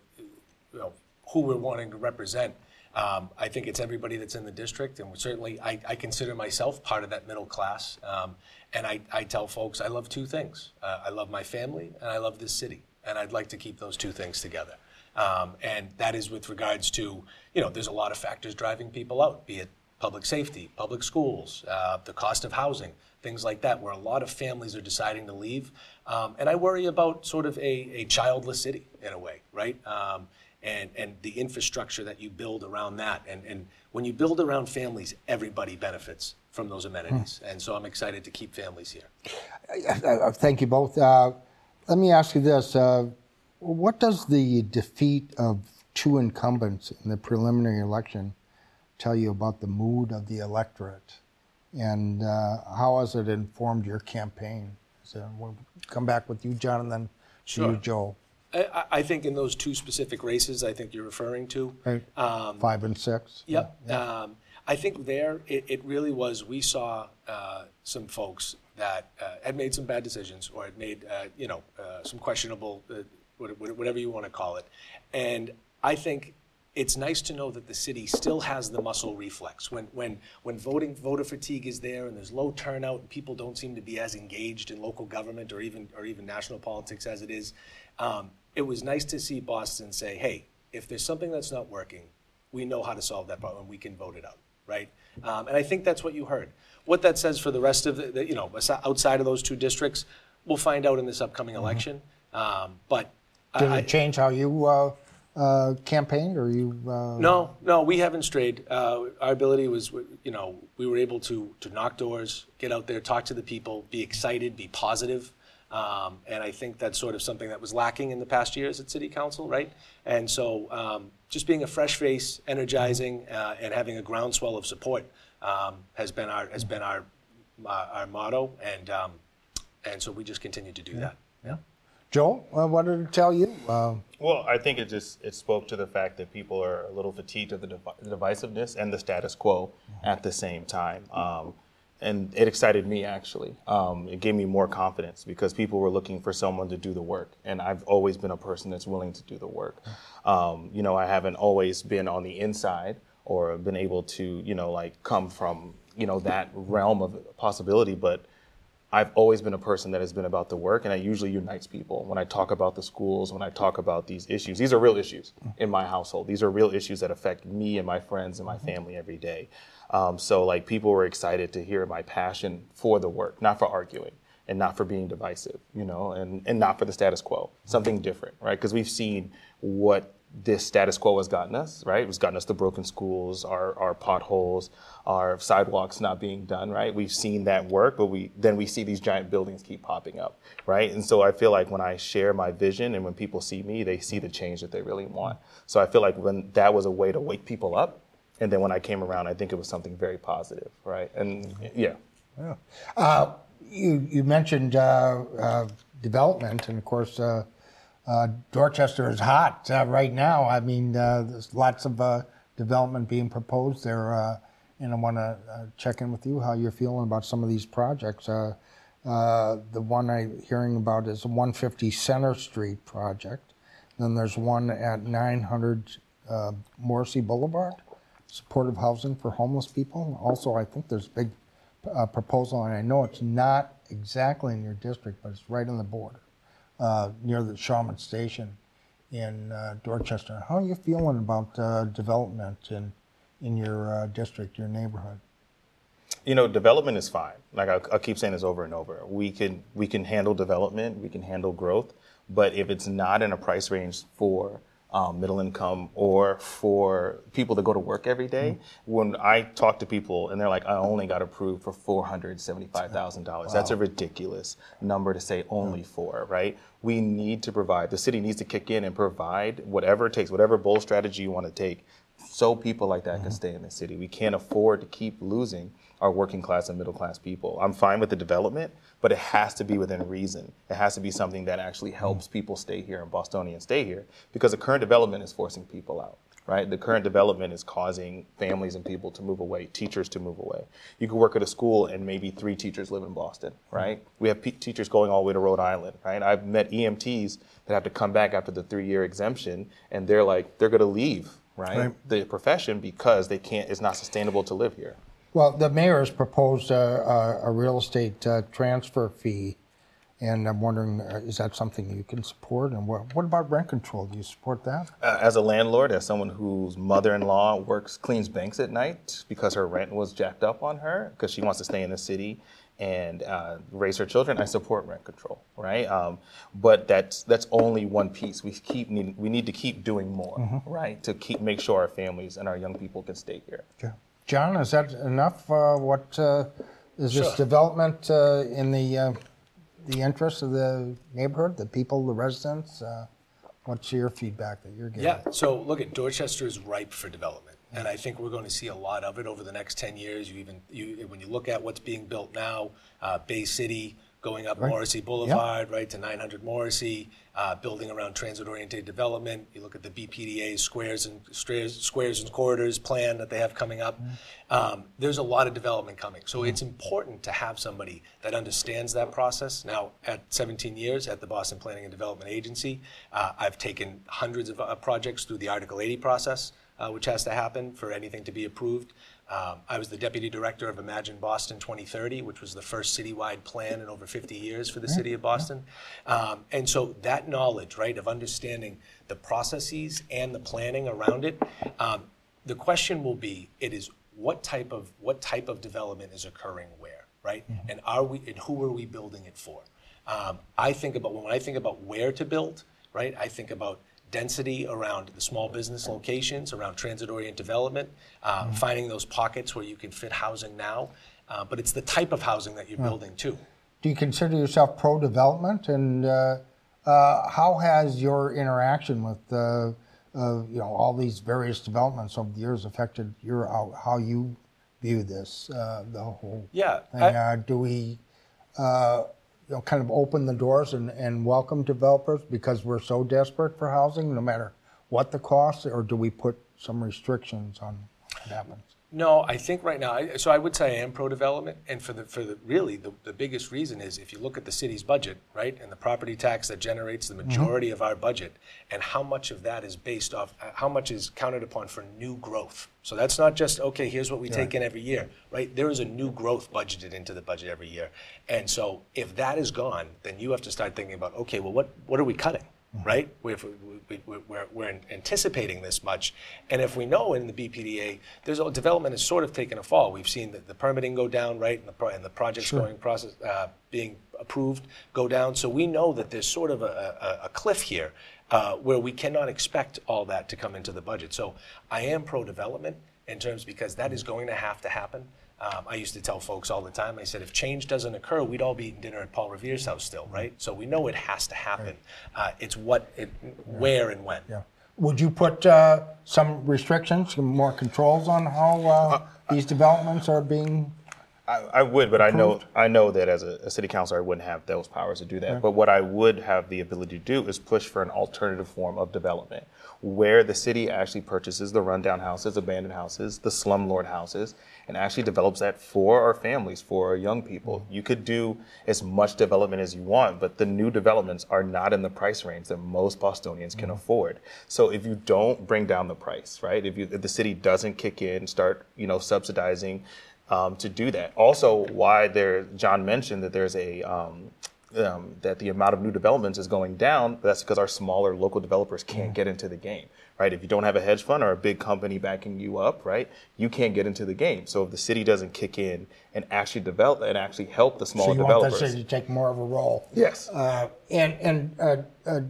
you know, who we're wanting to represent. Um, I think it's everybody that's in the district, and certainly I, I consider myself part of that middle class. Um, and I, I, tell folks I love two things uh, I love my family, and I love this city. And I'd like to keep those two things together. Um, and that is with regards to, you know, there's a lot of factors driving people out, be it public safety, public schools, uh, the cost of housing, things like that, where a lot of families are deciding to leave. Um, and I worry about sort of a, a childless city in a way, right? Um, and, and the infrastructure that you build around that. And, and when you build around families, everybody benefits from those amenities. Hmm. And so I'm excited to keep families here. Thank you both. Uh, let me ask you this. Uh, what does the defeat of two incumbents in the preliminary election tell you about the mood of the electorate? And uh, how has it informed your campaign? So we'll come back with you, John, and then sure. you, Joel. I, I, think in those two specific races, I think you're referring to. Right. Um, Five and six. Yep. Yeah. Um, I think there it, it, really was. We saw uh, some folks that uh, had made some bad decisions or had made uh, you know uh, some questionable, uh, whatever you want to call it, and I think it's nice to know that the city still has the muscle reflex. When, when, when voting voter fatigue is there and there's low turnout and people don't seem to be as engaged in local government or even or even national politics as it is, um, it was nice to see Boston say, hey, if there's something that's not working, we know how to solve that problem. And we can vote it out, right? Um, and I think that's what you heard. What that says for the rest of the, the you know, outside of those two districts, we'll find out in this upcoming mm-hmm. election. Um, but did I, it change how you uh, uh, campaigned, or you? Uh... No, no, we haven't strayed. Uh, our ability was, you know, we were able to to knock doors, get out there, talk to the people, be excited, be positive. Um, and I think that's sort of something that was lacking in the past years at City Council, right? And so um, just being a fresh face, energizing, uh, and having a groundswell of support um, has been our has been our uh, our motto, and um, and so we just continue to do yeah. that. Yeah. Joel, uh, what did it tell you? Uh, well, I think it just it spoke to the fact that people are a little fatigued of the, divisiveness and the status quo mm-hmm. at the same time. Um, and it excited me actually. Um, it gave me more confidence because people were looking for someone to do the work, and I've always been a person that's willing to do the work. Um, you know, I haven't always been on the inside or been able to, you know, like come from you know that realm of possibility, but I've always been a person that has been about the work, and I usually unites people. When I talk about the schools, when I talk about these issues, these are real issues in my household. These are real issues that affect me and my friends and my family every day. Um, so like people were excited to hear my passion for the work, not for arguing and not for being divisive, you know, and, and not for the status quo, something different, right? Because we've seen what this status quo has gotten us, right? It's gotten us the broken schools, our, our potholes, our sidewalks not being done, right? We've seen that work, but we then we see these giant buildings keep popping up, right? And so I feel like when I share my vision and when people see me, they see the change that they really want. So I feel like when that was a way to wake people up, and then when I came around, I think it was something very positive, right? And yeah. Yeah. Uh, you, you mentioned uh, uh, development, and of course, uh, uh, Dorchester is hot uh, right now. I mean, there's lots of development being proposed there, and I want to check in with you how you're feeling about some of these projects. the one I'm hearing about is the 150 Center Street project. Then there's one at 900 Morrissey Boulevard supportive housing for homeless people. Also, I think there's a big uh, proposal, and I know it's not exactly in your district, but it's right on the border, uh, near the Shawmut Station in uh, Dorchester. How are you feeling about uh, development in, in your uh, district, your neighborhood? You know, development is fine. Like I, I keep saying this over and over. We can we can handle development, we can handle growth, but if it's not in a price range for um, middle income or for people that go to work every day. Mm-hmm. When I talk to people and they're like, I only got approved for $475,000. Wow. That's a ridiculous number to say only yeah. for, right? We need to provide, the city needs to kick in and provide whatever it takes, whatever bold strategy you want to take so people like that mm-hmm. can stay in the city. We can't afford to keep losing our working class and middle class people. I'm fine with the development, but it has to be within reason. It has to be something that actually helps mm. people stay here and Bostonians stay here because the current development is forcing people out. Right? The current development is causing families and people to move away, teachers to move away. You could work at a school and maybe three teachers live in Boston, right? Mm. We have teachers going all the way to Rhode Island, right? I've met EMTs that have to come back after the three year exemption and they're like, they're going to leave, right? right? The profession because they can't, it's not sustainable to live here. Well, the mayor has proposed a, a, a real estate uh, transfer fee, and I'm wondering, uh, is that something you can support? And what, what about rent control? Do you support that? Uh, as a landlord, as someone whose mother-in-law works, cleans banks at night because her rent was jacked up on her because she wants to stay in the city and uh, raise her children, I support rent control, right? Um, but that's that's only one piece. We keep need, we need to keep doing more, mm-hmm. right? To keep make sure our families and our young people can stay here. Okay. John, is that enough? Uh, what uh, is this Sure. development uh, in the uh, the interest of the neighborhood, the people, the residents? Uh, what's your feedback that you're getting? Yeah, so look at Dorchester is ripe for development. And I think we're going to see a lot of it over the next 10 years. You even, you, when you look at what's being built now, uh, Bay City, going up Right. Morrissey Boulevard, right, to 900 Morrissey, uh, building around transit-oriented development. You look at the BPDA squares and squares, squares and corridors plan that they have coming up. Um, there's a lot of development coming, so it's important to have somebody that understands that process. Now, at 17 years at the Boston Planning and Development Agency, uh, I've taken hundreds of uh, projects through the Article 80 process, uh, which has to happen for anything to be approved. Um, I was the deputy director of Imagine Boston 2030, which was the first citywide plan in over 50 years for the city of Boston. Um, and so that knowledge, right, of understanding the processes and the planning around it, um, the question will be, it is what type of what type of development is occurring where, right? And are we and who are we building it for? Um, I think about when I think about where to build, right? I think about density around the small business locations, around transit-oriented development, uh, finding those pockets where you can fit housing now. Uh, but it's the type of housing that you're building too. Do you consider yourself pro-development? And uh, uh, how has your interaction with uh, uh, you know all these various developments over the years affected your how, how you view this uh, the whole Yeah, thing? I- uh, do we uh, you know kind of open the doors and, and welcome developers because we're so desperate for housing, no matter what the cost, or do we put some restrictions on what happens? No, I think right now, so I would say I am pro-development, and for the, for the, really, the, the biggest reason is if you look at the city's budget, right, and the property tax that generates the majority of our budget, and how much of that is based off, uh, how much is counted upon for new growth. So that's not just, okay, here's what we take in every year, right? There is a new growth budgeted into the budget every year. And so if that is gone, then you have to start thinking about, okay, well, what, what are we cutting? Right? We've, we, we, we're, we're anticipating this much. And if we know in the BPDA, there's development has sort of taken a fall. We've seen the, the permitting go down, right? And the, and the projects Sure. going process, uh, being approved go down. So we know that there's sort of a, a, a cliff here uh, where we cannot expect all that to come into the budget. So I am pro-development in terms because that is going to have to happen. Um, I used to tell folks all the time, I said, if change doesn't occur, we'd all be eating dinner at Paul Revere's house still, right? So we know it has to happen. Uh, it's what, it, where and when. Yeah. Would you put uh, some restrictions, some more controls on how uh, these developments are being? I, I would, but I know I know that as a, a city councilor, I wouldn't have those powers to do that. Right. But what I would have the ability to do is push for an alternative form of development, where the city actually purchases the rundown houses, abandoned houses, the slumlord houses, and actually develops that for our families, for our young people. Mm-hmm. You could do as much development as you want, but the new developments are not in the price range that most Bostonians can Mm-hmm. afford. So if you don't bring down the price, right? If, you, if the city doesn't kick in start, you know, subsidizing um, to do that. Also, why there, John mentioned that there's a um, um, that the amount of new developments is going down. But that's because our smaller local developers can't get into the game, right? If you don't have a hedge fund or a big company backing you up, right, you can't get into the game. So if the city doesn't kick in and actually develop and actually help the So smaller you want the developers, city to take more of a role? Yes. Uh, And, and uh, uh,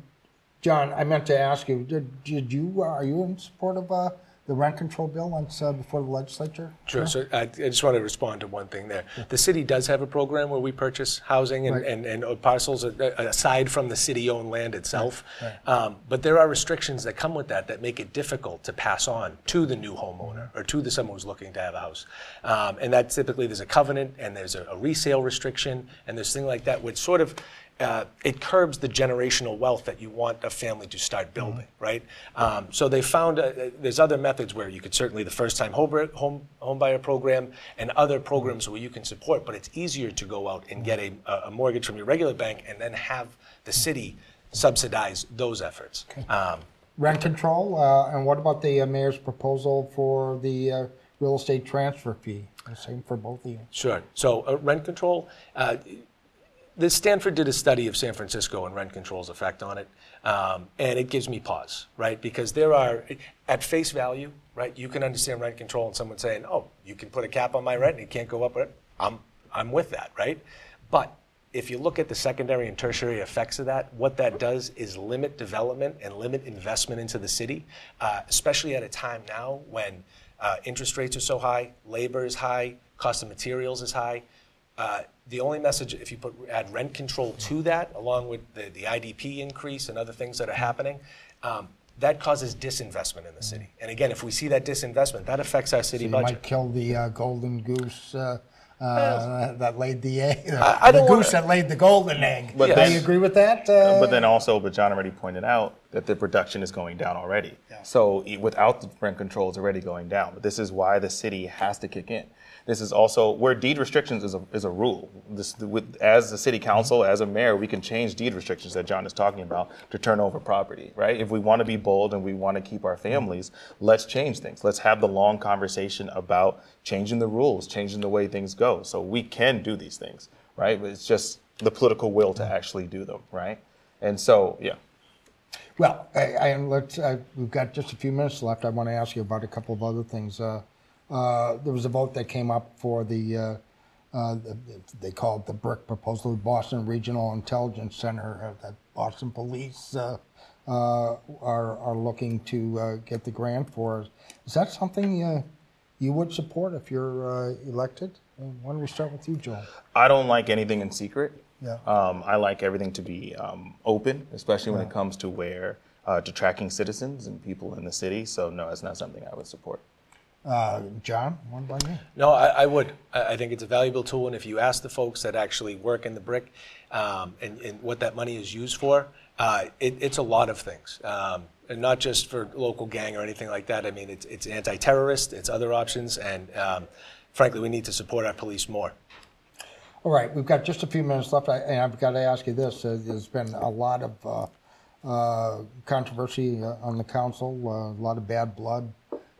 John, I meant to ask you, did did you, are you in support of uh, the rent control bill once uh, before the legislature? Sure. So I, I just want to respond to one thing there. The city does have a program where we purchase housing and, Right. and, and parcels uh, aside from the city-owned land itself. Right. Um, but there are restrictions that come with that that make it difficult to pass on to the new homeowner or to the someone who's looking to have a house. Um, and that typically there's a covenant and there's a, a resale restriction and there's things like that, which sort of uh, it curbs the generational wealth that you want a family to start building, right? Um, so they found uh, there's other methods where you could certainly the first time home, home home buyer program and other programs where you can support, but it's easier to go out and get a, a mortgage from your regular bank and then have the city subsidize those efforts. Um, Rent control, uh, and what about the uh, mayor's proposal for the uh, real estate transfer fee? The Same for both of you. Sure. So uh, rent control, uh, the Stanford did a study of San Francisco and rent control's effect on it, um, and it gives me pause, right? Because there are, at face value, right? You can understand rent control and someone saying, "Oh, you can put a cap on my rent and it can't go up." I'm I'm with that, right? But if you look at the secondary and tertiary effects of that, what that does is limit development and limit investment into the city, uh, especially at a time now when uh, interest rates are so high, labor is high, cost of materials is high. Uh, the only message, if you put add rent control to that, along with the, the IDP increase and other things that are happening, um, that causes disinvestment in the city. And again, if we see that disinvestment, that affects our So city you budget. might kill the uh, golden goose uh, uh, that laid the egg. I- I the don't goose wanna- that laid the golden egg. But Do then- you agree with that? Uh, but then also, but John already pointed out that the production is going down already. So e- without the rent control, it's already going down. But this is why the city has to kick in. This is also where deed restrictions is a, is a rule. This, with, as a city council, as a mayor, we can change deed restrictions that John is talking about to turn over property, right? If we want to be bold and we want to keep our families, let's change things. Let's have the long conversation about changing the rules, changing the way things go. So we can do these things, right? But it's just the political will to actually do them, right? And so, yeah. Well, I, I, let's, uh, we've got just a few minutes left. I want to ask you about a couple of other things. Uh, uh, there was a vote that came up for the, uh, uh, the they call it the BRIC proposal, the Boston Regional Intelligence Center, uh, that Boston Police uh, uh, are, are looking to uh, get the grant for. Is that something uh, you would support if you're uh, elected? Uh, Why don't we start with you, Joel? I don't like anything in secret. Yeah. Um, I like everything to be um, open, especially when Yeah. it comes to where uh, to tracking citizens and people in the city. So no, it's not something I would support. Uh, John, one by you? No, I, I would. I, I think it's a valuable tool, and if you ask the folks that actually work in the BRIC um, and, and what that money is used for, uh, it, it's a lot of things, um, and not just for local gang or anything like that. I mean, it's, it's anti-terrorist, it's other options, and um, frankly, we need to support our police more. All right, we've got just a few minutes left, I- and I've got to ask you this. Uh, There's been a lot of uh, uh, controversy uh, on the council, uh, a lot of bad blood,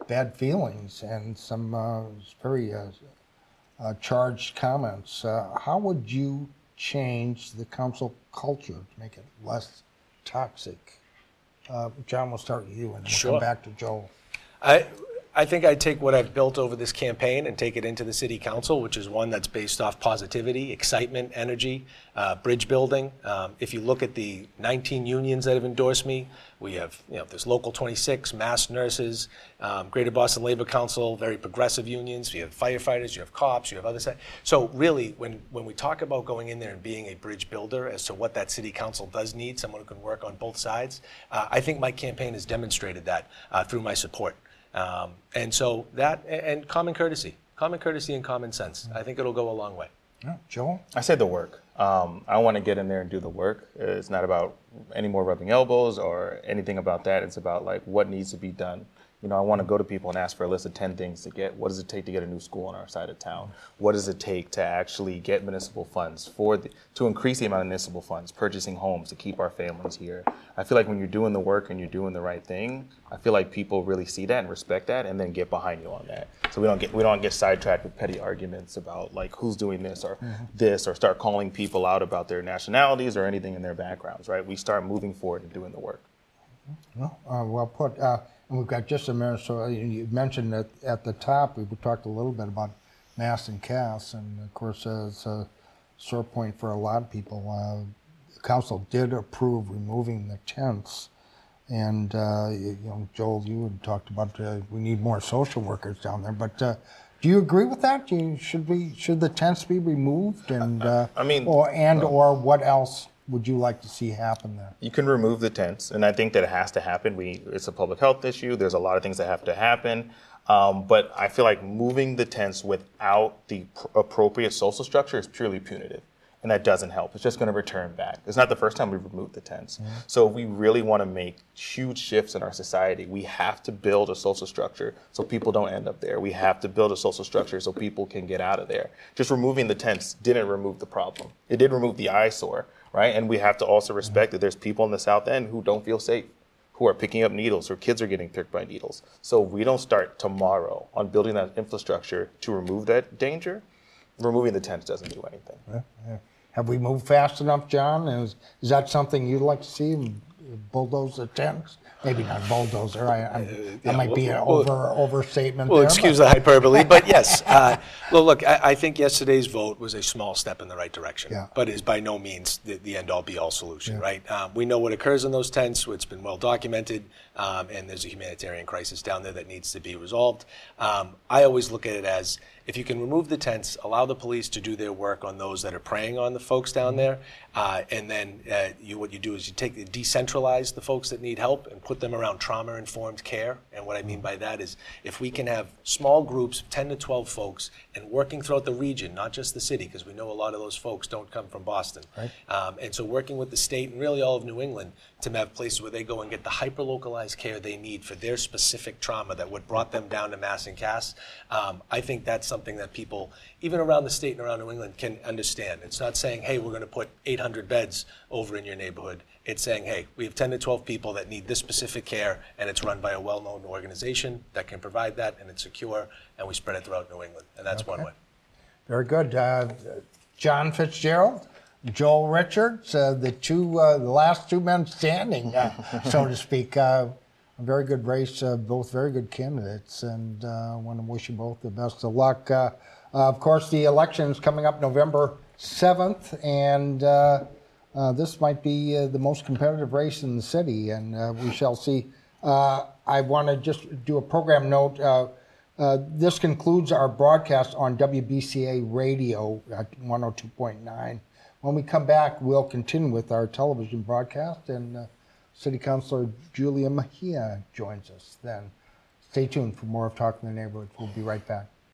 bad feelings, and some uh, very uh, uh, charged comments. Uh, How would you change the council culture to make it less toxic. Uh, John, we'll start with you and then we'll Sure. come back to Joel. I, I think I'd take what I've built over this campaign and take it into the city council, which is one that's based off positivity, excitement, energy, uh, bridge building. Um, if you look at the 19 unions that have endorsed me, we have, you know, there's Local 26, Mass Nurses, um, Greater Boston Labor Council, very progressive unions. You have firefighters, you have cops, you have other side. So really, when, when we talk about going in there and being a bridge builder as to what that city council does need, someone who can work on both sides, uh, I think my campaign has demonstrated that uh, through my support. Um, and so that and, common courtesy, common courtesy and common sense. I think it'll go a long way. Yeah, Joel? I say the work. Um, I want to get in there and do the work. It's not about any more rubbing elbows or anything about that. It's about like what needs to be done. You know, I want to go to people and ask for a list of 10 things to get. What does it take to get a new school on our side of town? What does it take to actually get municipal funds for the, to increase the amount of municipal funds, purchasing homes to keep our families here? I feel like when you're doing the work and you're doing the right thing, I feel like people really see that and respect that and then get behind you on that. So we don't get we don't get sidetracked with petty arguments about like who's doing this or Mhm. this or start calling people out about their nationalities or anything in their backgrounds, right? We start moving forward and doing the work. Well, uh, well put. Uh, and we've got just a minute, so uh, you mentioned that at the top, we talked a little bit about Mass and Cass, and of course, uh, it's a sore point for a lot of people. Uh, the council did approve removing the tents, and uh, you, know, Joel, you had talked about uh, we need more social workers down there, but. Uh, do you agree with that? Do you, should we should the tents be removed and uh, I mean, or and or what else would you like to see happen there? You can remove the tents, and I think that it has to happen. We it's a public health issue. There's a lot of things that have to happen. Um, but I feel like moving the tents without the pr- appropriate social structure is purely punitive. And that doesn't help. It's just going to return back. It's not the first time we've removed the tents. So if we really want to make huge shifts in our society, we have to build a social structure so people don't end up there. We have to build a social structure so people can get out of there. Just removing the tents didn't remove the problem. It did remove the eyesore, right? And we have to also mm-hmm. respect that there's people in the South End who don't feel safe who are picking up needles or kids are getting pricked by needles. So if we don't start tomorrow on building that infrastructure to remove that danger, removing the tents doesn't do anything. Yeah, yeah. Have we moved fast enough, John? Is, is that something you'd like to see? Bulldoze the tents? Maybe not bulldozer. I, I, that might be an well- over overstatement. Well, there, excuse but- the hyperbole, but yes. Uh, well, look, I, I think yesterday's vote was a small step in the right direction, Yeah. but is by no means the, the end all be all solution, right? Um, we know what occurs in those tents, it's been well documented, um, and there's a humanitarian crisis down there that needs to be resolved. Um, I always look at it as if you can remove the tents, allow the police to do their work on those that are preying on the folks down there, uh, and then uh, you, what you do is you take decentralize the folks that need help and put them around trauma-informed care. And what I mean by that is if we can have small groups of 10 to 12 folks and working throughout the region, not just the city, because we know a lot of those folks don't come from Boston. Right. Um, and so working with the state and really all of New England to have places where they go and get the hyper-localized care they need for their specific trauma that what brought them down to Mass and Cass, um, I think that's something that people, even around the state and around New England, can understand. It's not saying, hey, we're going to put 800 beds over in your neighborhood. It's saying, hey, we have 10 to 12 people that need this specific care, and it's run by a well-known organization that can provide that, and it's secure, and we spread it throughout New England. And that's one way. Very good. Uh, John Fitzgerald, Joel Richards, uh, the two, uh, the last two men standing, uh, so to speak. Uh, a very good race, uh, both very good candidates, and uh, I want to wish you both the best of luck. Uh, uh, of course, the election is coming up November 7th, and uh, this might be uh, the most competitive race in the city, and uh, we shall see. Uh, I want to just do a program note. Uh, this concludes our broadcast on WBCA Radio at 102.9. When we come back, we'll continue with our television broadcast, and City Councilor Julia Mejia joins us then. Stay tuned for more of Talk in the Neighborhoods. We'll be right back.